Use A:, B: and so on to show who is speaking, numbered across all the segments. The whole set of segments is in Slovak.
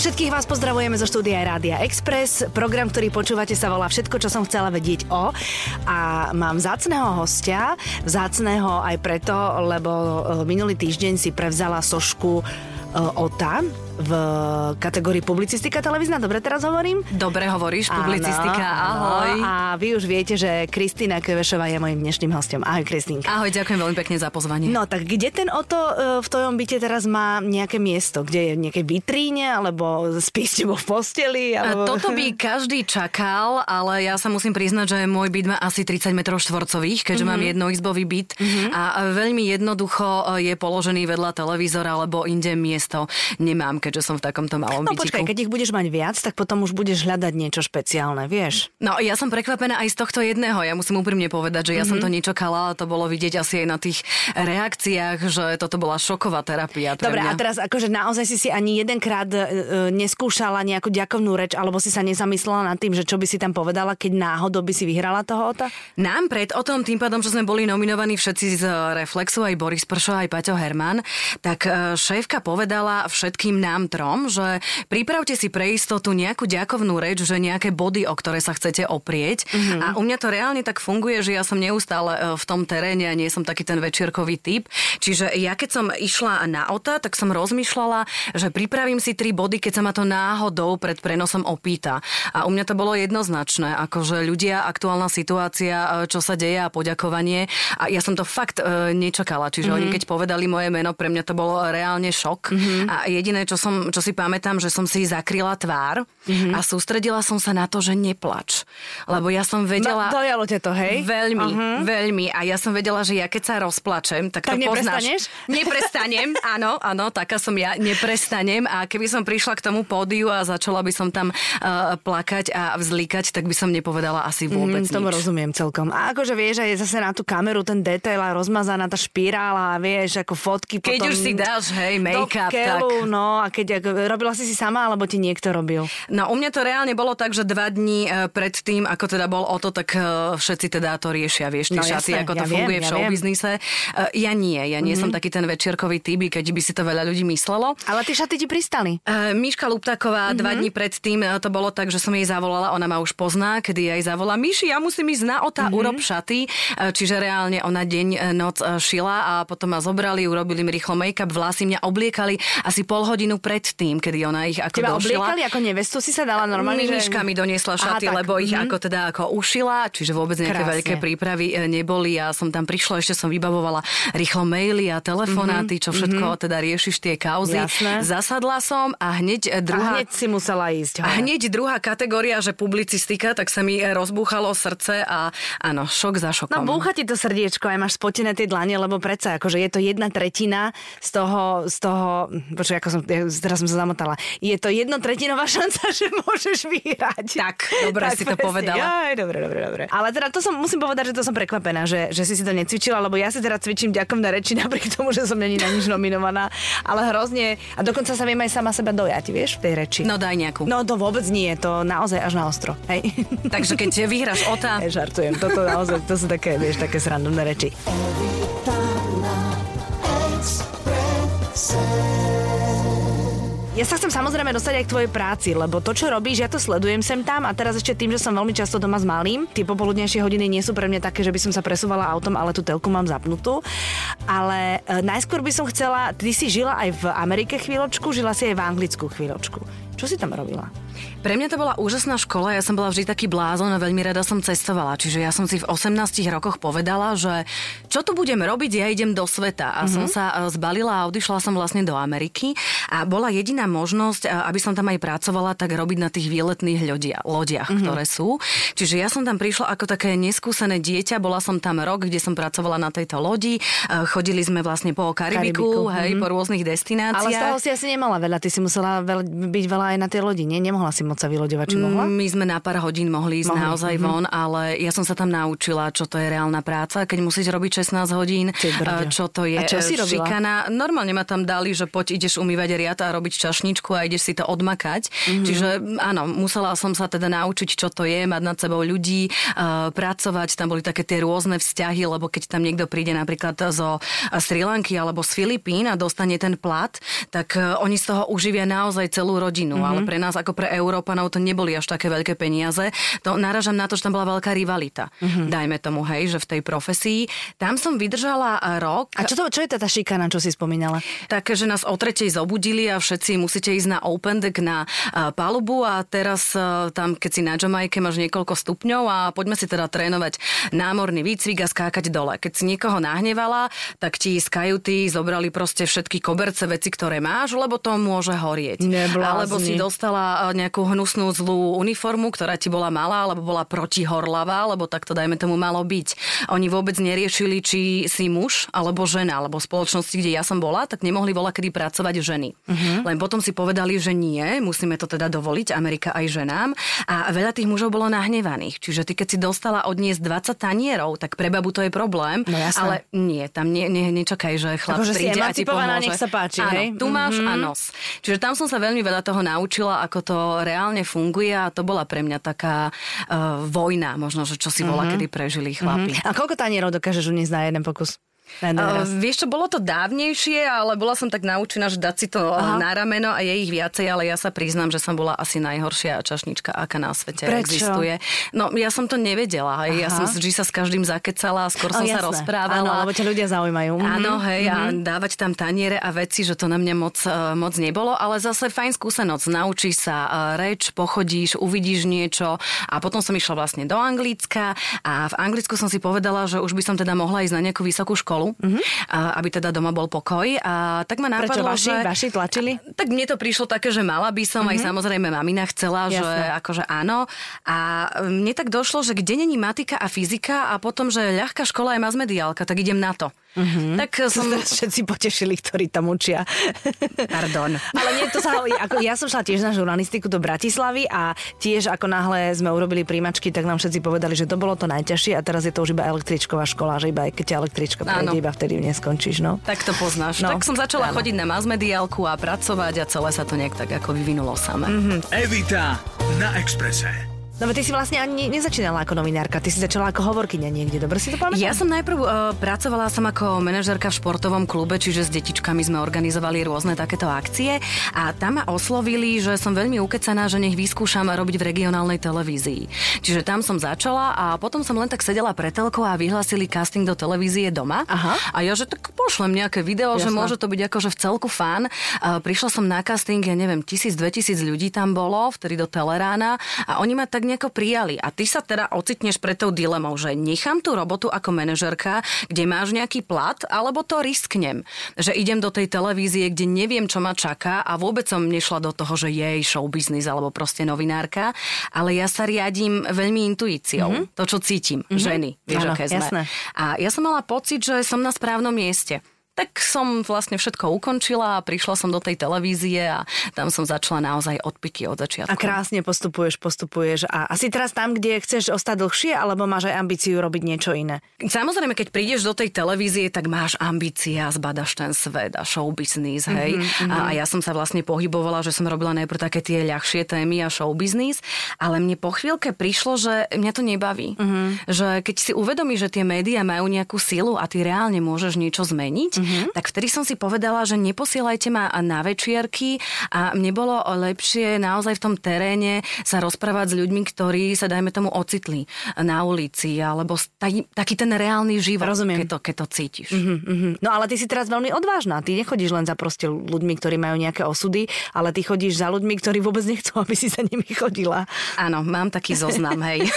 A: Všetkých vás pozdravujeme zo štúdia Rádia Express. Program, ktorý počúvate, sa volá Všetko, čo som chcela vedieť o. A mám zácného hostia. Zácného aj preto, lebo e, minulý týždeň si prevzala sošku e, OTA v kategórii publicistika televízna. Dobre teraz hovorím?
B: Dobre hovoríš, publicistika, áno, ahoj.
A: Áno. A vy už viete, že Kristýna Kvešová je mojim dnešným hostom. Ahoj, Kristýnka.
B: Ahoj, ďakujem veľmi pekne za pozvanie.
A: No tak kde ten Oto e, v tvojom byte teraz má nejaké miesto? Kde je nejaké vitríne, alebo spí s v posteli? Alebo...
B: Toto by každý čakal, ale ja sa musím priznať, že môj byt má asi 30 metrov štvorcových, keďže mm-hmm. mám jednoizbový byt mm-hmm. a veľmi jednoducho je položený vedľa televízora, alebo inde miesto nemám keďže som v takomto malom
A: No počkaj, keď ich budeš mať viac, tak potom už budeš hľadať niečo špeciálne, vieš?
B: No ja som prekvapená aj z tohto jedného. Ja musím úprimne povedať, že ja mm-hmm. som to mhm. nečakala, ale to bolo vidieť asi aj na tých reakciách, že toto bola šoková terapia.
A: Dobre,
B: mňa.
A: a teraz akože naozaj si si ani jedenkrát e, e, neskúšala nejakú ďakovnú reč, alebo si sa nezamyslela nad tým, že čo by si tam povedala, keď náhodou by si vyhrala toho ota?
B: Nám pred o tom, tým pádom, že sme boli nominovaní všetci z Reflexu, aj Boris Pršo, aj Paťo Herman, tak e, šéfka povedala všetkým nám nám trom, že pripravte si pre istotu nejakú ďakovnú reč, že nejaké body, o ktoré sa chcete oprieť. Mm-hmm. A u mňa to reálne tak funguje, že ja som neustále e, v tom teréne a nie som taký ten večierkový typ. Čiže ja keď som išla na OTA, tak som rozmýšľala, že pripravím si tri body, keď sa ma to náhodou pred prenosom opýta. A u mňa to bolo jednoznačné, akože ľudia, aktuálna situácia, e, čo sa deje a poďakovanie. A ja som to fakt e, nečakala. Čiže mm-hmm. oni keď povedali moje meno, pre mňa to bolo reálne šok. Mm-hmm. A jediné, čo som, čo si pamätám, že som si zakryla tvár mm-hmm. a sústredila som sa na to, že neplač. Lebo ja som vedela...
A: No, dojalo te to, hej?
B: Veľmi, uh-huh. veľmi. A ja som vedela, že ja keď sa rozplačem, tak,
A: tak
B: to poznáš. Neprestanem, áno, áno, taká som ja, neprestanem. A keby som prišla k tomu pódiu a začala by som tam uh, plakať a vzlikať, tak by som nepovedala asi vôbec mm,
A: tomu
B: nič.
A: rozumiem celkom. A akože vieš, aj zase na tú kameru ten detail a rozmazaná tá špirála, vieš, ako fotky
B: Keď
A: potom...
B: už si dáš, hej, make-up,
A: tak... No a keď ako, robila si si sama, alebo ti niekto robil?
B: No u mňa to reálne bolo tak, že dva dní e, pred tým, ako teda bol o to, tak e, všetci teda to riešia, vieš, tie no, šaty, jasné, ako to ja funguje viem, v showbiznise. Ja, e, ja nie, ja nie mm-hmm. som taký ten večierkový typ, keď by si to veľa ľudí myslelo.
A: Ale tie šaty ti pristali.
B: Uh, Miška Luptaková mm-hmm. dva dní pred tým to bolo tak, že som jej zavolala, ona ma už pozná, kedy ja jej zavolala, Miši, ja musím ísť na ota, mm-hmm. urob šaty. Čiže reálne ona deň, noc šila a potom ma zobrali, urobili mi rýchlo make-up, vlasy mňa obliekali asi pol hodinu pred tým, kedy ona ich ako
A: Teba
B: došila.
A: obliekali ako nevestu si sa dala normálne?
B: Mimiška že... mi doniesla šaty, Aha, lebo ich mm-hmm. ako teda ako ušila, čiže vôbec nejaké Krásne. veľké prípravy e, neboli. Ja som tam prišla, ešte som vybavovala rýchlo maily a telefonáty, mm-hmm. čo všetko mm-hmm. teda riešiš tie kauzy.
A: Jasné.
B: Zasadla som a hneď e, druhá...
A: A hneď si musela ísť.
B: Hore. A hneď druhá kategória, že publicistika, tak sa mi rozbúchalo srdce a áno, šok za šokom.
A: No búcha ti to srdiečko, aj máš spotené tie dlane, lebo predsa akože je to jedna tretina z toho, z toho, počuj, ako som, teraz som sa zamotala, je to jednotretinová šanca, že môžeš vyhrať.
B: Tak, dobre tak si presne. to povedala.
A: Aj, dobre, dobre, dobre. Ale teda to som, musím povedať, že to som prekvapená, že, že si si to necvičila, lebo ja si teda cvičím ďakom na reči, napriek tomu, že som není na nič nominovaná, ale hrozne, a dokonca sa viem aj sama seba dojať, vieš, v tej reči.
B: No daj nejakú.
A: No to vôbec nie, to naozaj až na ostro. Hej.
B: Takže keď vyhráš OTA...
A: Ja, žartujem, toto naozaj, to sú také, vieš, také srandovné reči. Ja sa chcem samozrejme dostať aj k tvojej práci, lebo to, čo robíš, ja to sledujem sem tam a teraz ešte tým, že som veľmi často doma s malým, tie popoludnejšie hodiny nie sú pre mňa také, že by som sa presúvala autom, ale tú telku mám zapnutú. Ale e, najskôr by som chcela, ty si žila aj v Amerike chvíľočku, žila si aj v Anglicku chvíľočku. Čo si tam robila?
B: Pre mňa to bola úžasná škola, ja som bola vždy taký blázon a veľmi rada som cestovala. Čiže ja som si v 18 rokoch povedala, že čo tu budem robiť, ja idem do sveta. A mm-hmm. som sa e, zbalila a odišla som vlastne do Ameriky. A bola jediná možnosť, e, aby som tam aj pracovala, tak robiť na tých výletných ľodia, lodiach, mm-hmm. ktoré sú. Čiže ja som tam prišla ako také neskúsené dieťa, bola som tam rok, kde som pracovala na tejto lodi. E, chodili sme vlastne po Karibiku, Karibiku. hej, mm-hmm. po rôznych destináciách.
A: Ale z toho si asi nemala veľa, ty si musela veľ, byť veľa aj na tej lodi, nie? Nemohla nemohla si moc sa vyloďovať, či mohla?
B: My sme na pár hodín mohli ísť mohli. naozaj mm-hmm. von, ale ja som sa tam naučila, čo to je reálna práca, keď musíš robiť 16 hodín, čo to je
A: a čo si
B: šikana. Normálne ma tam dali, že poď ideš umývať riad a robiť čašničku a ideš si to odmakať. Mm-hmm. Čiže áno, musela som sa teda naučiť, čo to je, mať nad sebou ľudí, uh, pracovať. Tam boli také tie rôzne vzťahy, lebo keď tam niekto príde napríklad zo Sri Lanky alebo z Filipín a dostane ten plat, tak uh, oni z toho uživia naozaj celú rodinu. Mm-hmm. Ale pre nás ako pre Európanov to neboli až také veľké peniaze. To naražam na to, že tam bola veľká rivalita. Mm-hmm. Dajme tomu, hej, že v tej profesii. Tam som vydržala rok.
A: A čo, to, čo je tá šikana, čo si spomínala?
B: Tak, že nás o tretej zobudili a všetci musíte ísť na open deck na palubu a teraz tam, keď si na Jamajke máš niekoľko stupňov a poďme si teda trénovať námorný výcvik a skákať dole. Keď si niekoho nahnevala, tak ti z kajuty zobrali proste všetky koberce, veci, ktoré máš, lebo to môže horieť.
A: Neblázni.
B: Alebo si dostala nejakú hnusnú zlú uniformu, ktorá ti bola malá, alebo bola protihorlavá, lebo tak to dajme tomu malo byť. Oni vôbec neriešili, či si muž alebo žena, alebo v spoločnosti, kde ja som bola, tak nemohli volať kedy pracovať ženy. Uh-huh. Len potom si povedali, že nie, musíme to teda dovoliť, Amerika aj ženám. A veľa tých mužov bolo nahnevaných. Čiže ty, keď si dostala odniesť 20 tanierov, tak pre babu to je problém.
A: No,
B: ale nie, tam nie, nie, nečakaj, že chlap Ako, príde a ti pomôže.
A: nech sa páči,
B: Áno,
A: hej?
B: tu máš mm-hmm. a nos. Čiže tam som sa veľmi veľa toho naučila, ako to reálne funguje a to bola pre mňa taká uh, vojna, možno, že čo si bola, mm-hmm. kedy prežili chlapi.
A: Mm-hmm. A koľko tanierov dokážeš uniesť na jeden pokus?
B: Uh, vieš čo, bolo to dávnejšie, ale bola som tak naučená, že dať si to Aha. na rameno a je ich viacej, ale ja sa priznám, že som bola asi najhoršia čašnička, aká na svete
A: Prečo?
B: existuje. No, ja som to nevedela. Hej. Ja som vždy sa s každým zakecala a skôr oh, som jasné. sa rozprávala.
A: Áno, lebo ťa ľudia zaujímajú.
B: Áno, mhm, hej, mm-hmm. a mhm. dávať tam taniere a veci, že to na mňa moc, uh, moc nebolo, ale zase fajn skúsenosť. Naučíš sa uh, reč, pochodíš, uvidíš niečo a potom som išla vlastne do Anglicka a v Anglicku som si povedala, že už by som teda mohla ísť na nejakú vysokú školu školu, mm-hmm. aby teda doma bol pokoj. A tak ma napadlo,
A: Prečo, vaši,
B: že...
A: vaši tlačili?
B: Tak mne to prišlo také, že mala by som, mm-hmm. aj mhm. samozrejme mamina chcela, Jasne. že akože áno. A mne tak došlo, že kde není matika a fyzika a potom, že ľahká škola je mazmediálka, tak idem na to.
A: Mm-hmm. Tak som... Všetci potešili, ktorí tam učia.
B: Pardon.
A: Ale nie, to sa, ako, ja som šla tiež na žurnalistiku do Bratislavy a tiež ako náhle sme urobili príjmačky, tak nám všetci povedali, že to bolo to najťažšie a teraz je to už iba električková škola, že iba keď ťa električka prejde, iba vtedy neskončíš. No.
B: Tak to poznáš. No. Tak som začala ano. chodiť na mazmediálku a pracovať a celé sa to nejak tak ako vyvinulo samé.
C: Mm-hmm. Evita na Exprese.
A: No ty si vlastne ani nezačínala ako novinárka, ty si začala ako hovorkyňa niekde, dobre si to pamätám?
B: Ja som najprv uh, pracovala som ako manažerka v športovom klube, čiže s detičkami sme organizovali rôzne takéto akcie a tam ma oslovili, že som veľmi ukecaná, že nech vyskúšam robiť v regionálnej televízii. Čiže tam som začala a potom som len tak sedela pre telkou a vyhlásili casting do televízie doma.
A: Aha.
B: A ja, že tak pošlem nejaké video, Jasne. že môže to byť akože v celku fan. Uh, prišla som na casting, ja neviem, tisíc, dve tisíc ľudí tam bolo, vtedy do Telerána a oni ma tak nejako prijali. A ty sa teda ocitneš pred tou dilemou, že nechám tú robotu ako manažerka, kde máš nejaký plat, alebo to risknem. Že idem do tej televízie, kde neviem, čo ma čaká a vôbec som nešla do toho, že jej show business alebo proste novinárka, ale ja sa riadím veľmi intuíciou. Mm-hmm. To, čo cítim. Mm-hmm. Ženy. Vieš,
A: Áno,
B: aké
A: sme. Jasné.
B: A ja som mala pocit, že som na správnom mieste tak som vlastne všetko ukončila a prišla som do tej televízie a tam som začala naozaj odpiky od začiatku.
A: A krásne postupuješ, postupuješ a asi teraz tam, kde chceš ostať dlhšie, alebo máš aj ambíciu robiť niečo iné?
B: Samozrejme, keď prídeš do tej televízie, tak máš ambície a zbadaš ten svet a show business, hej. Mm-hmm, a, a ja som sa vlastne pohybovala, že som robila najprv také tie ľahšie témy a show business, ale mne po chvíľke prišlo, že mňa to nebaví. Mm-hmm. Že keď si uvedomíš, že tie médiá majú nejakú silu a ty reálne môžeš niečo zmeniť, mm-hmm mm-hmm. tak vtedy som si povedala, že neposielajte ma na večierky a mne bolo lepšie naozaj v tom teréne sa rozprávať s ľuďmi, ktorí sa, dajme tomu, ocitli na ulici, alebo taký ten reálny život,
A: Rozumiem.
B: Keď, to, keď to cítiš.
A: Mm-hmm. No ale ty si teraz veľmi odvážna. Ty nechodíš len za proste ľuďmi, ktorí majú nejaké osudy, ale ty chodíš za ľuďmi, ktorí vôbec nechcú, aby si za nimi chodila.
B: Áno, mám taký zoznam, hej.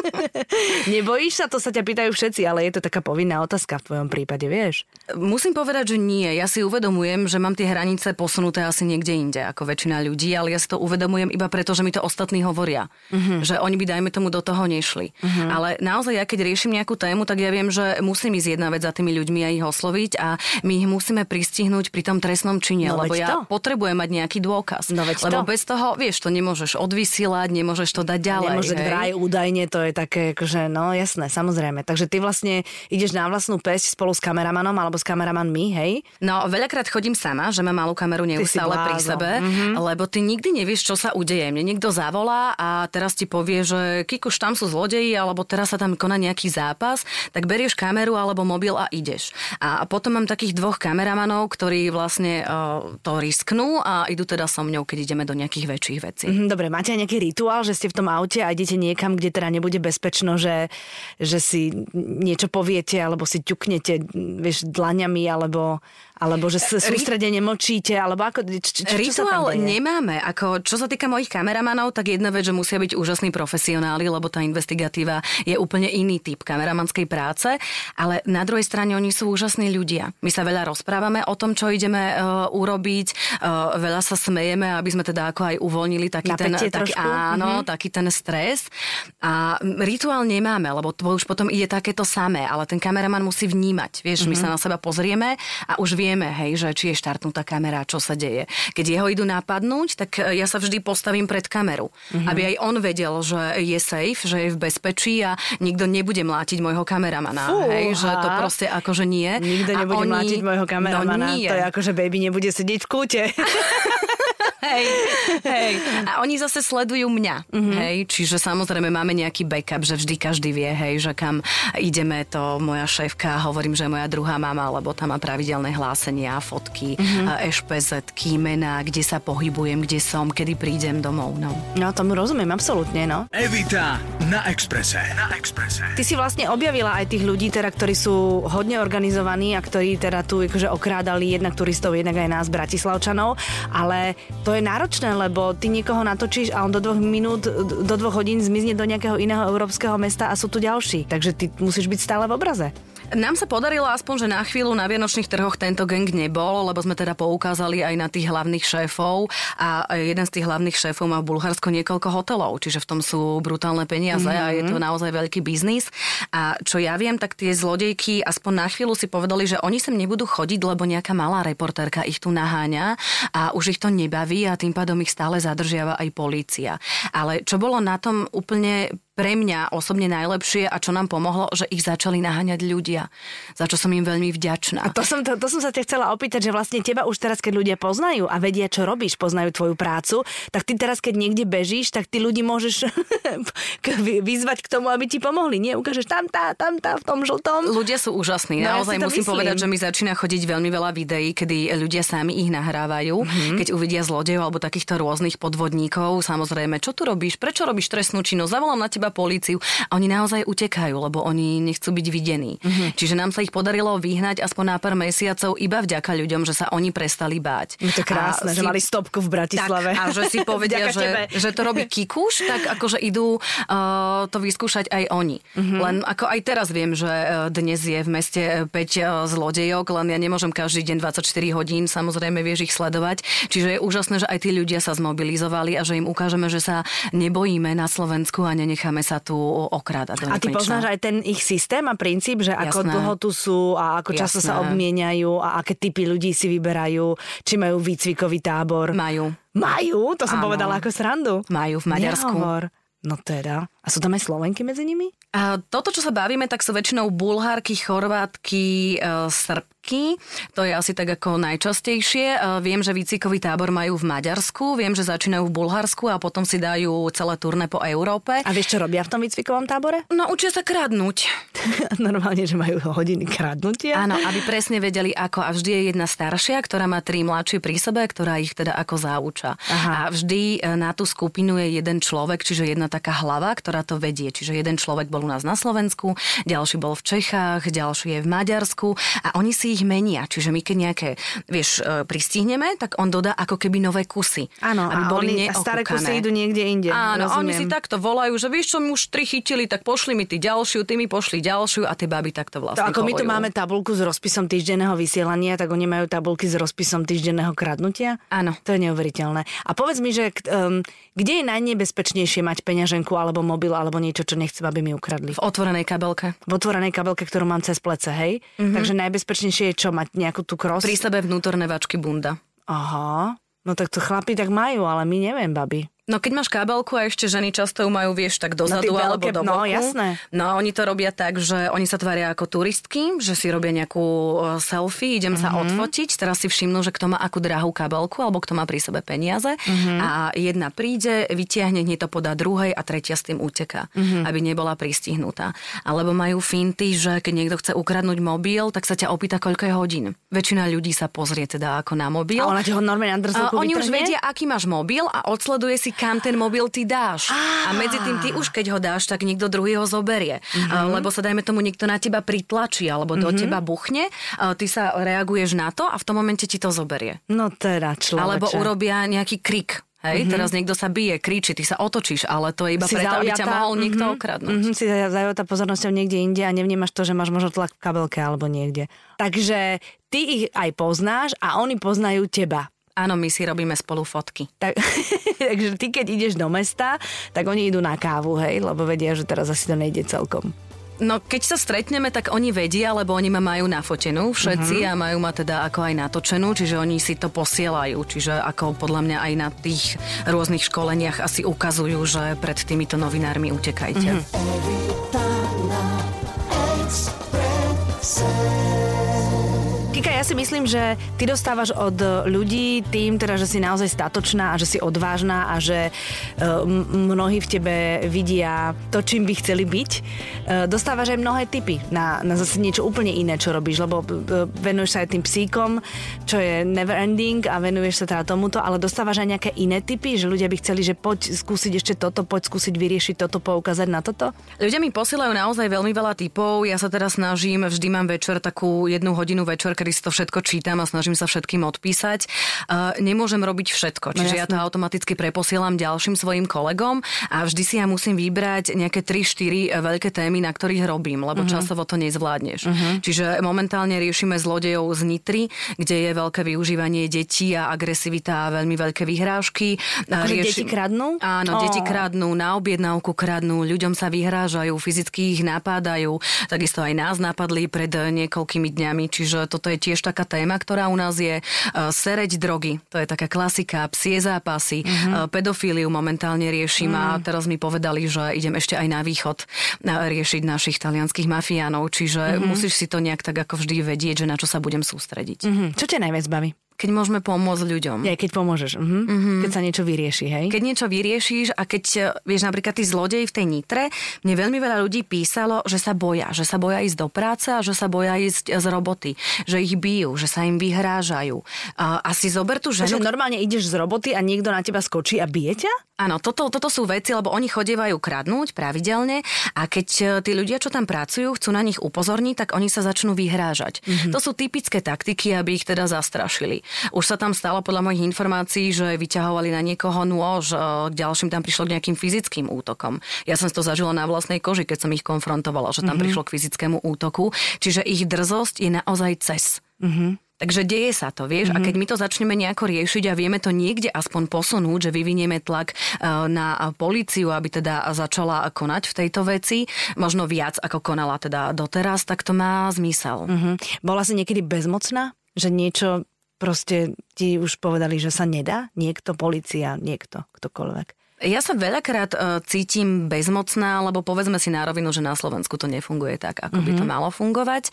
A: Nebojíš sa? To sa ťa pýtajú všetci, ale je to taká povinná otázka v tvojom prípade, vieš?
B: Musím povedať, že nie. Ja si uvedomujem, že mám tie hranice posunuté asi niekde inde, ako väčšina ľudí, ale ja si to uvedomujem iba preto, že mi to ostatní hovoria. Uh-huh. Že oni by, dajme tomu, do toho nešli. Uh-huh. Ale naozaj, ja keď riešim nejakú tému, tak ja viem, že musím ísť jedna vec za tými ľuďmi a ich osloviť a my ich musíme pristihnúť pri tom trestnom čine, no, lebo ja to. potrebujem mať nejaký dôkaz.
A: No,
B: lebo to. bez toho, vieš, to nemôžeš odvysielať, nemôžeš to dať ďalej.
A: Nemôže vraj údajne, to je také, že no jasné, samozrejme. Takže ty vlastne ideš na vlastnú pesť spolu s kameramanom alebo s kameramanmi, hej?
B: No, veľakrát chodím sama, že mám malú kameru neustále pri sebe, mm-hmm. lebo ty nikdy nevieš, čo sa udeje. Mne niekto zavolá a teraz ti povie, že Kikuš, tam sú zlodeji, alebo teraz sa tam koná nejaký zápas, tak berieš kameru alebo mobil a ideš. A potom mám takých dvoch kameramanov, ktorí vlastne uh, to risknú a idú teda so mňou, keď ideme do nejakých väčších vecí.
A: Mm-hmm, dobre, máte aj nejaký rituál, že ste v tom aute a idete niekam, kde teda nebude bezpečno, že, že si niečo poviete alebo si ťuknete, vieš, dlaňami alebo alebo že sa sústredene močíte, alebo ako... Č, č, čo
B: Rituál nemáme. Ako, čo sa týka mojich kameramanov, tak jedna vec, že musia byť úžasní profesionáli, lebo tá investigatíva je úplne iný typ kameramanskej práce, ale na druhej strane oni sú úžasní ľudia. My sa veľa rozprávame o tom, čo ideme uh, urobiť, uh, veľa sa smejeme, aby sme teda ako aj uvoľnili taký
A: Napätie
B: ten, taký, áno, mm-hmm. taký ten stres. A rituál nemáme, lebo to už potom ide takéto samé, ale ten kameraman musí vnímať. Vieš, mm-hmm. my sa mhm. na seba pozrieme a už vie vieme, hej, že či je štartnutá kamera, čo sa deje. Keď jeho idú napadnúť, tak e, ja sa vždy postavím pred kameru, mm-hmm. aby aj on vedel, že je safe, že je v bezpečí a nikto nebude mlátiť môjho kameramana. Fú, hej, že to proste akože nie.
A: Nikto nebude oni... mlátiť môjho kameramana. No nie. To je ako, že baby nebude sedieť v kúte.
B: hej, hej. A oni zase sledujú mňa, mm-hmm. hej. Čiže samozrejme máme nejaký backup, že vždy každý vie, hej, že kam ideme, to moja šéfka, hovorím, že je moja druhá mama, lebo tam má pravidelné hlásenia, fotky, mm-hmm. ešpz mená, kde sa pohybujem, kde som, kedy prídem domov, no.
A: No, tomu rozumiem, absolútne, no.
C: Evita na Exprese. Na Exprese.
A: Ty si vlastne objavila aj tých ľudí, teda, ktorí sú hodne organizovaní a ktorí teda tu akože okrádali jednak turistov, jednak aj nás, Bratislavčanov, ale to je náročné, lebo ty niekoho natočíš a on do dvoch minút, do dvoch hodín zmizne do nejakého iného európskeho mesta a sú tu ďalší. Takže ty musíš byť stále v obraze.
B: Nám sa podarilo aspoň, že na chvíľu na Vianočných trhoch tento gang nebol, lebo sme teda poukázali aj na tých hlavných šéfov a jeden z tých hlavných šéfov má v Bulharsko niekoľko hotelov, čiže v tom sú brutálne peniaze mm-hmm. a je to mhm. naozaj veľký biznis. A čo ja viem, tak tie zlodejky aspoň na chvíľu si povedali, že oni sem nebudú chodiť, lebo nejaká malá reportérka ich tu naháňa a už ich to nebaví a tým pádom ich stále zadržiava aj polícia. Ale čo bolo na tom úplne pre mňa osobne najlepšie a čo nám pomohlo, že ich začali naháňať ľudia, za čo som im veľmi vďačná.
A: A to som, to, to som sa ťa chcela opýtať, že vlastne teba už teraz, keď ľudia poznajú a vedia, čo robíš, poznajú tvoju prácu, tak ty teraz, keď niekde bežíš, tak ty ľudí môžeš vyzvať k tomu, aby ti pomohli. Nie, ukážeš tam tá, tam tá, v tom žltom.
B: Ľudia sú úžasní. No, Naozaj ja musím myslím. povedať, že mi začína chodiť veľmi veľa videí, kedy ľudia sami ich nahrávajú, mm-hmm. keď uvidia zlodejov alebo takýchto rôznych podvodníkov. Samozrejme, čo tu robíš? Prečo robíš trestnú činnosť? Zavolám na teba políciu. A oni naozaj utekajú, lebo oni nechcú byť videní. Mm-hmm. Čiže nám sa ich podarilo vyhnať aspoň na pár mesiacov iba vďaka ľuďom, že sa oni prestali báť.
A: Je to krásne, a že si... mali stopku v Bratislave.
B: Tak, a že si povedia, že, že to robí Kikuš, tak akože idú uh, to vyskúšať aj oni. Mm-hmm. Len ako aj teraz viem, že uh, dnes je v meste 5 uh, zlodejok, len ja nemôžem každý deň 24 hodín, samozrejme vieš ich sledovať. Čiže je úžasné, že aj tí ľudia sa zmobilizovali a že im ukážeme, že sa nebojíme na Slovensku a nenecháme necháme sa tu okrádať.
A: a ty poznáš aj ten ich systém a princíp, že ako Jasné. dlho tu sú a ako často sa obmieniajú a aké typy ľudí si vyberajú, či majú výcvikový tábor.
B: Majú.
A: Majú? To som Áno. povedala ako srandu.
B: Majú v Maďarsku.
A: Nehovor. No teda. A sú tam aj Slovenky medzi nimi?
B: A toto, čo sa bavíme, tak sú väčšinou Bulhárky, Chorvátky, e, Srbky. To je asi tak ako najčastejšie. E, viem, že výcikový tábor majú v Maďarsku, viem, že začínajú v Bulharsku a potom si dajú celé turné po Európe.
A: A vieš, čo robia v tom výcvikovom tábore?
B: No, učia sa kradnúť.
A: Normálne, že majú hodiny kradnutia.
B: Áno, aby presne vedeli ako. A vždy je jedna staršia, ktorá má tri mladšie pri sebe, ktorá ich teda ako zauča. Aha. A vždy e, na tú skupinu je jeden človek, čiže jedna taká hlava, ktorá to vedie. Čiže jeden človek bol u nás na Slovensku, ďalší bol v Čechách, ďalší je v Maďarsku a oni si si ich menia. Čiže my keď nejaké, vieš, e, pristihneme, tak on dodá ako keby nové kusy.
A: Áno,
B: aby
A: a,
B: boli
A: oni, a staré kusy idú niekde inde.
B: Áno, a oni
A: rozumiem.
B: si takto volajú, že vieš čo, my už tri chytili, tak pošli mi ty ďalšiu, ty mi pošli ďalšiu a tie baby takto
A: To
B: vlastne
A: ako my tu
B: kolujú.
A: máme tabulku s rozpisom týždenného vysielania, tak oni majú tabulky s rozpisom týždenného kradnutia?
B: Áno.
A: To je neuveriteľné. A povedz mi, že um, kde je najnebezpečnejšie mať peňaženku alebo mobil alebo niečo, čo nechcem, aby mi ukradli?
B: V otvorenej kabelke.
A: V otvorenej kabelke, ktorú mám cez plece, hej? Mm-hmm. Takže najbezpečnejšie je čo, mať nejakú tú kros?
B: Pri sebe vnútorné vačky bunda.
A: Aha, no tak to chlapi tak majú, ale my neviem, babi.
B: No keď máš kabelku a ešte ženy často ju majú, vieš, tak dozadu
A: tie
B: alebo do
A: no,
B: boku.
A: jasné.
B: No oni to robia tak, že oni sa tvária ako turistky, že si robia nejakú e, selfie, idem sa
A: Mhm.
B: odfotiť, teraz si všimnú, že kto má akú drahú kabelku alebo kto má pri sebe peniaze
A: Mhm.
B: a jedna príde, vytiahne, hneď to podá druhej a tretia s tým uteká,
A: Mhm.
B: aby nebola pristihnutá. Alebo majú finty, že keď niekto chce ukradnúť mobil, tak sa ťa opýta, koľko je hodín. Väčšina ľudí sa pozrie teda ako na mobil.
A: A ona ti ho normálne na
B: oni už
A: vytrhne?
B: vedia, aký máš mobil a odsleduje si, kam ten mobil ty dáš. A medzi tým ty už keď ho dáš, tak niekto druhý ho zoberie. A, Lebo sa dajme tomu niekto na teba pritlačí alebo do teba buchne, ty sa reaguješ na to a v tom momente ti to zoberie.
A: No teda, človeče.
B: Alebo urobia nejaký krik. Hej, teraz niekto sa bije, kričí, ty sa otočíš, ale to je iba
A: Si
B: preto, aby ťa mohol niekto
A: mhm,
B: okradnúť.
A: mhm, si zaujatá pozornosťou niekde inde a nevnímaš to, že máš možno tlak v kabelke alebo niekde. Takže ty ich aj poznáš a oni poznajú teba.
B: Áno, my si robíme spolu fotky.
A: Tak, takže ty, keď ideš do mesta, tak oni idú na kávu, hej, lebo vedia, že teraz asi to nejde celkom.
B: No keď sa stretneme, tak oni vedia, lebo oni ma majú nafotenú všetci uh-huh. a majú ma teda ako aj natočenú, čiže oni si to posielajú, čiže ako podľa mňa aj na tých rôznych školeniach asi ukazujú, že pred týmito novinármi utekajte. Uh-huh.
A: Kika, ja si myslím, že ty dostávaš od ľudí tým, teda, že si naozaj statočná a že si odvážna a že m- mnohí v tebe vidia to, čím by chceli byť. Uh, dostávaš aj mnohé typy na, na zase niečo úplne iné, čo robíš, lebo uh, venuješ sa aj tým psíkom, čo je never ending a venuješ sa teda tomuto, ale dostávaš aj nejaké iné typy, že ľudia by chceli, že poď skúsiť ešte toto, poď skúsiť vyriešiť toto, poukázať na toto?
B: Ľudia mi posielajú naozaj veľmi veľa typov. Ja sa teraz snažím, vždy mám večer takú jednu hodinu večer, kedy si to všetko čítam a snažím sa všetkým odpísať. Nemôžem robiť všetko, čiže ja to automaticky preposielam ďalším svojim kolegom a vždy si ja musím vybrať nejaké 3-4 veľké témy, na ktorých robím, lebo uh-huh. časovo to nezvládneš. Uh-huh. Čiže momentálne riešime zlodejov z Nitry, kde je veľké využívanie detí a agresivita a veľmi veľké vyhrážky.
A: Akože deti kradnú?
B: Áno,
A: Ó.
B: deti kradnú, na objednávku kradnú, ľuďom sa vyhrážajú, fyzicky ich napádajú, takisto aj nás napadli pred niekoľkými dňami, čiže toto je tiež taká téma, ktorá u nás je uh, sereď drogy, to je taká klasika, psie zápasy,
A: Mhm.
B: uh-huh. pedofíliu momentálne riešim uh-huh. a teraz mi povedali, že idem ešte aj na východ uh, riešiť našich talianských mafiánov, čiže uh-huh. musíš si to nejak tak ako vždy vedieť, že na čo sa budem sústrediť.
A: Mhm. Čo ťa najviac baví?
B: Keď môžeme pomôcť ľuďom.
A: Ja, keď pomôžeš, mhm. Mm-hmm. keď sa niečo vyrieši, hej?
B: Keď niečo vyriešiš a keď, e, vieš, napríklad tí zlodej v tej Nitre, mne veľmi veľa ľudí písalo, že sa boja, že sa boja ísť do práce a že sa boja ísť z roboty, že ich bijú, že sa im vyhrážajú. A, a si zober tú
A: Že
B: ženu...
A: normálne ideš z roboty a niekto na teba skočí a bije ťa?
B: Áno, toto, toto sú veci, lebo oni chodievajú kradnúť pravidelne a keď e, tí ľudia, čo tam pracujú, chcú na nich upozorniť, tak oni sa začnú vyhrážať. Mm-hmm. To sú typické taktiky, aby ich teda zastrašili. Už sa tam stalo podľa mojich informácií, že vyťahovali na niekoho nôž, e, k ďalším tam prišlo k nejakým fyzickým útokom. Ja som to zažila na vlastnej koži, keď som ich konfrontovala, že tam mm-hmm. prišlo k fyzickému útoku. Čiže ich drzosť je naozaj cez. Mm-hmm. Takže deje sa to, vieš, mm-hmm. a keď my to začneme nejako riešiť a vieme to niekde aspoň posunúť, že vyvinieme tlak e, na políciu, aby teda začala konať v tejto veci, možno viac ako konala teda doteraz, tak to má zmysel.
A: Mhm. Bola si niekedy bezmocná? Že niečo proste ti už povedali, že sa nedá? Niekto, policia, niekto, ktokoľvek.
B: Ja sa veľakrát uh, cítim bezmocná, lebo povedzme si na rovinu, že na Slovensku to nefunguje tak, ako mm-hmm. by to malo fungovať,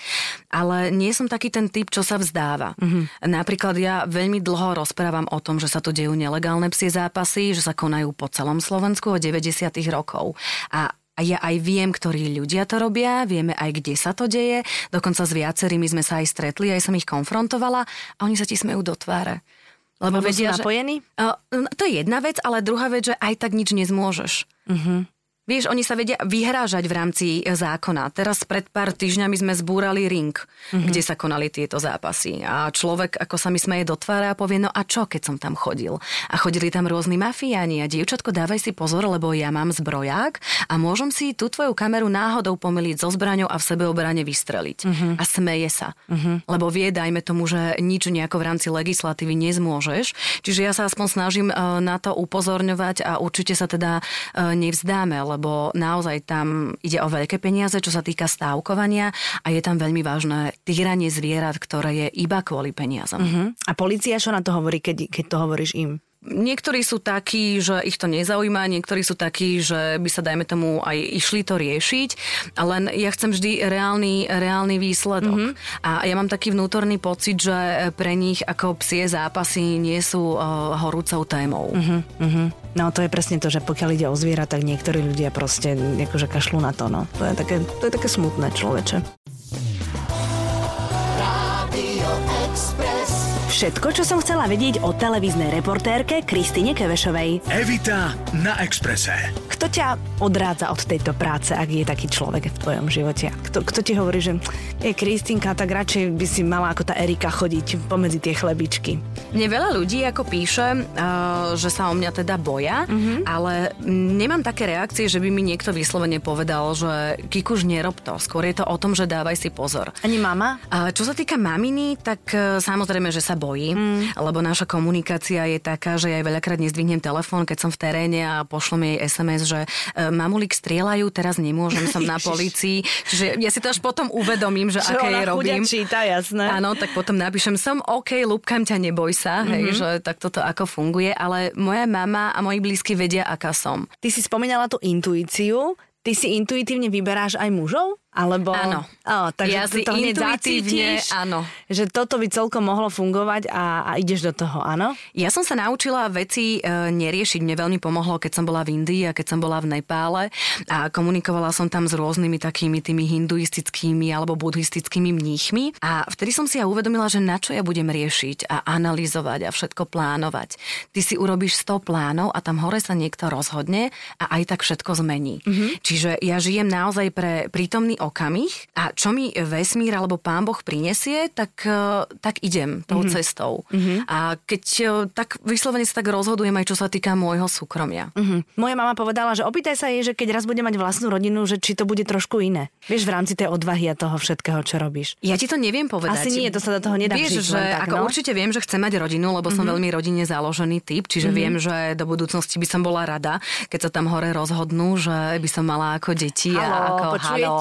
B: ale nie som taký ten typ, čo sa vzdáva. Mm-hmm. Napríklad ja veľmi dlho rozprávam o tom, že sa tu dejú nelegálne psie zápasy, že sa konajú po celom Slovensku od 90. rokov. A a ja aj viem, ktorí ľudia to robia, vieme aj, kde sa to deje. Dokonca s viacerými sme sa aj stretli, aj som ich konfrontovala a oni sa ti smejú do tváre.
A: Lebo vedia, napojení?
B: Že, uh, to je jedna vec, ale druhá vec, že aj tak nič nezmôžeš.
A: Uh-huh.
B: Vieš, oni sa vedia vyhrážať v rámci zákona. Teraz pred pár týždňami sme zbúrali ring, mm-hmm. kde sa konali tieto zápasy. A človek ako sa mi smeje do tváre a povie, no a čo, keď som tam chodil? A chodili tam rôzni mafiáni a dievčatko, dávaj si pozor, lebo ja mám zbroják a môžem si tú tvoju kameru náhodou pomýliť so zbraňou a v sebeobrane vystreliť. Mm-hmm. A smeje sa. Mm-hmm. Lebo vie, dajme tomu, že nič nejako v rámci legislatívy nezmôžeš. Čiže ja sa aspoň snažím e, na to upozorňovať a určite sa teda e, nevzdáme, lebo naozaj tam ide o veľké peniaze, čo sa týka stávkovania a je tam veľmi vážne týranie zvierat, ktoré je iba kvôli peniazom. Uh-huh.
A: A policia čo na to hovorí, keď, keď to hovoríš im?
B: Niektorí sú takí, že ich to nezaujíma, niektorí sú takí, že by sa, dajme tomu, aj išli to riešiť, len ja chcem vždy reálny, reálny výsledok. Mm-hmm. A ja mám taký vnútorný pocit, že pre nich ako psie zápasy nie sú uh, horúcou témou. Mm-hmm.
A: No to je presne to, že pokiaľ ide o zviera, tak niektorí ľudia proste akože kašľú na to. No. To, je také, to je také smutné človeče. Všetko, čo som chcela vedieť o televíznej reportérke Kristine Kevešovej.
C: Evita na Exprese.
A: Kto ťa odrádza od tejto práce, ak je taký človek v tvojom živote? Kto, kto ti hovorí, že je Kristinka, tak radšej by si mala ako tá Erika chodiť pomedzi tie chlebičky?
B: Mne veľa ľudí ako píše, uh, že sa o mňa teda boja, mm-hmm. ale nemám také reakcie, že by mi niekto vyslovene povedal, že Kikuž nerob to. Skôr je to o tom, že dávaj si pozor.
A: Ani mama?
B: Uh, čo sa týka maminy, tak uh, samozrejme, že sa bojí, mm. lebo naša komunikácia je taká, že ja veľakrát nezdvihnem telefón, keď som v teréne a pošlom jej SMS, že uh, mamulík strieľajú, teraz nemôžem, som na policii. Čiže ja si to až potom uvedomím, že
A: čo
B: aké je robím.
A: číta, jasné.
B: Áno, tak potom napíšem, som OK, lúbkam ťa, neboj sa, mm-hmm. hej, že tak toto ako funguje, ale moja mama a moji blízky vedia, aká som.
A: Ty si spomínala tú intuíciu, ty si intuitívne vyberáš aj mužov? Alebo...
B: Áno.
A: Á, takže
B: ja si
A: to
B: intuitívne, áno.
A: Že toto by celkom mohlo fungovať a, a ideš do toho, áno?
B: Ja som sa naučila veci e, neriešiť. Mne veľmi pomohlo, keď som bola v Indii a keď som bola v Nepále a komunikovala som tam s rôznymi takými tými hinduistickými alebo buddhistickými mníchmi a vtedy som si ja uvedomila, že na čo ja budem riešiť a analyzovať a všetko plánovať. Ty si urobíš 100 plánov a tam hore sa niekto rozhodne a aj tak všetko zmení. Mm-hmm. Čiže ja žijem naozaj pre prítomný okamih a čo mi vesmír alebo pán Boh prinesie, tak, e, tak idem tou mm-hmm. cestou. Mm-hmm. A keď e, tak vyslovene sa tak rozhodujem aj čo sa týka môjho súkromia.
A: Mm-hmm. Moja mama povedala, že opýtaj sa jej, že keď raz bude mať vlastnú rodinu, že či to bude trošku iné. Vieš, v rámci tej odvahy a toho všetkého, čo robíš.
B: Ja ti to neviem povedať.
A: Asi nie, to sa do toho nedá
B: Vieš, že
A: tak,
B: ako
A: no?
B: určite viem, že chcem mať rodinu, lebo mm-hmm. som veľmi rodine založený typ, čiže mm-hmm. viem, že do budúcnosti by som bola rada, keď sa tam hore rozhodnú, že by som mala ako deti
A: halo,
B: a ako halo,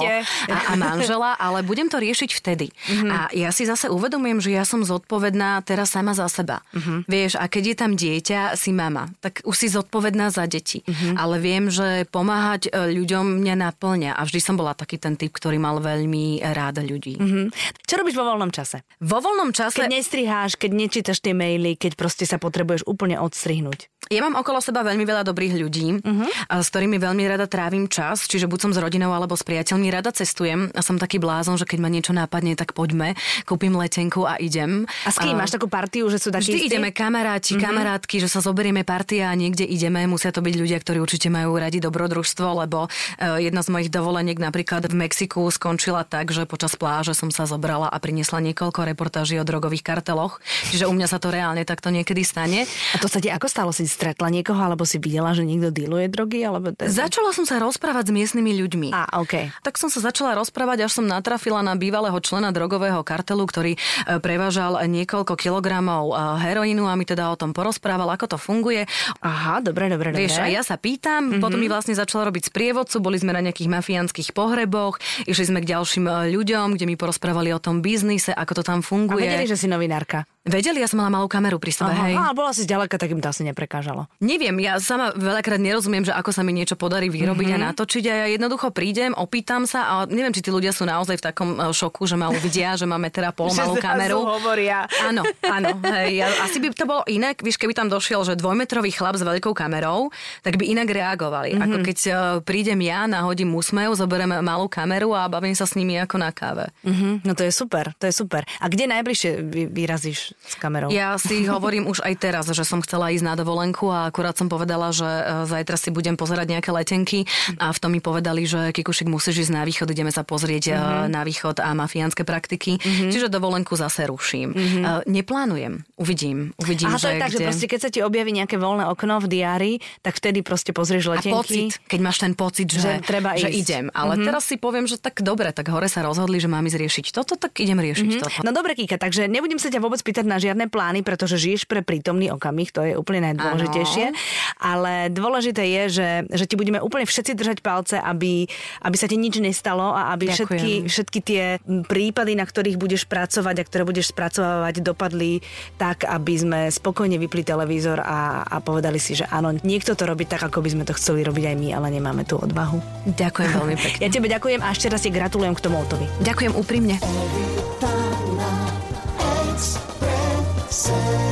B: a, a manžela, ale budem to riešiť vtedy. Mm-hmm. A ja si zase uvedomujem, že ja som zodpovedná teraz sama za seba. Mm-hmm. Vieš, a keď je tam dieťa, si mama, tak už si zodpovedná za deti. Mm-hmm. Ale viem, že pomáhať e, ľuďom mňa naplňa a vždy som bola taký ten typ, ktorý mal veľmi rád ľudí. Mm-hmm.
A: Čo robíš vo voľnom čase?
B: Vo voľnom čase...
A: Keď nestriháš, keď nečítaš tie maily, keď proste sa potrebuješ úplne odstrihnúť.
B: Ja mám okolo seba veľmi veľa dobrých ľudí, uh-huh. s ktorými veľmi rada trávim čas, čiže buď som s rodinou alebo s priateľmi rada cestujem a som taký blázon, že keď ma niečo nápadne, tak poďme, kúpim letenku a idem.
A: A s kým a... máš takú partiu, že sú takí
B: Vždy istí? ideme kamaráti, kamarátky, že sa zoberieme partia a niekde ideme. Musia to byť ľudia, ktorí určite majú radi dobrodružstvo, lebo uh, jedna z mojich dovoleniek napríklad v Mexiku skončila tak, že počas pláže som sa zobrala a priniesla niekoľko reportáží o drogových karteloch. Čiže u mňa sa to reálne takto niekedy stane.
A: A to sa ti ako stalo? Si stretla niekoho, alebo si videla, že niekto dealuje drogy? Alebo teda...
B: Začala som sa rozprávať s miestnymi ľuďmi.
A: A, OK.
B: Tak som sa začala rozprávať, až som natrafila na bývalého člena drogového kartelu, ktorý e, prevážal niekoľko kilogramov e, heroínu a mi teda o tom porozprával, ako to funguje.
A: Aha, dobre, dobre, dobre.
B: Vieš, a ja sa pýtam, mm-hmm. potom mi vlastne začala robiť sprievodcu, boli sme na nejakých mafiánskych pohreboch, išli sme k ďalším e, ľuďom, kde mi porozprávali o tom biznise, ako to tam funguje.
A: A vedeli, že si novinárka?
B: Vedeli, ja som mala malú kameru pri sebe,
A: Aha,
B: hej.
A: Ale bola si zďaleka, tak im to asi neprekážalo.
B: Neviem, ja sama veľakrát nerozumiem, že ako sa mi niečo podarí vyrobiť mm-hmm. a natočiť a ja jednoducho prídem, opýtam sa a neviem, či tí ľudia sú naozaj v takom e, šoku, že ma uvidia, že máme teda polomalú kameru.
A: hovoria.
B: Áno, áno. Hej, ja, asi by to bolo inak, víš, keby tam došiel, že dvojmetrový chlap s veľkou kamerou, tak by inak reagovali. Mm-hmm. Ako keď uh, prídem ja, nahodím úsmev, zoberiem malú kameru a bavím sa s nimi ako na káve.
A: Mm-hmm. No to je super, to je super. A kde najbližšie vy, vyrazíš s kamerou.
B: Ja si hovorím už aj teraz, že som chcela ísť na dovolenku a akurát som povedala, že e, zajtra si budem pozerať nejaké letenky a v tom mi povedali, že Kikušik musíš ísť na východ, ideme sa pozrieť mm-hmm. na východ a mafiánske praktiky. Mm-hmm. Čiže dovolenku zase ruším. Mm-hmm. Neplánujem, uvidím. uvidím
A: Aha, to je tak, kde... že proste keď sa ti objaví nejaké voľné okno v diári, tak vtedy proste pozrieš letenky.
B: A pocit, keď máš ten pocit, že, že, treba že idem. Ale mm-hmm. teraz si poviem, že tak dobre, tak hore sa rozhodli, že mám ísť riešiť toto, tak idem riešiť mm-hmm. toto.
A: No dobre, Kika, takže nebudem sa ťa vôbec pýtať na žiadne plány, pretože žiješ pre prítomný okamih, to je úplne najdôležitejšie. Ano. Ale dôležité je, že, že ti budeme úplne všetci držať palce, aby, aby sa ti nič nestalo a aby všetky, všetky tie prípady, na ktorých budeš pracovať a ktoré budeš spracovávať, dopadli tak, aby sme spokojne vypli televízor a, a povedali si, že áno, niekto to robí tak, ako by sme to chceli robiť aj my, ale nemáme tú odvahu.
B: Ďakujem veľmi pekne.
A: Ja tebe ďakujem a ešte raz ti gratulujem k tomu autovi.
B: Ďakujem úprimne. Say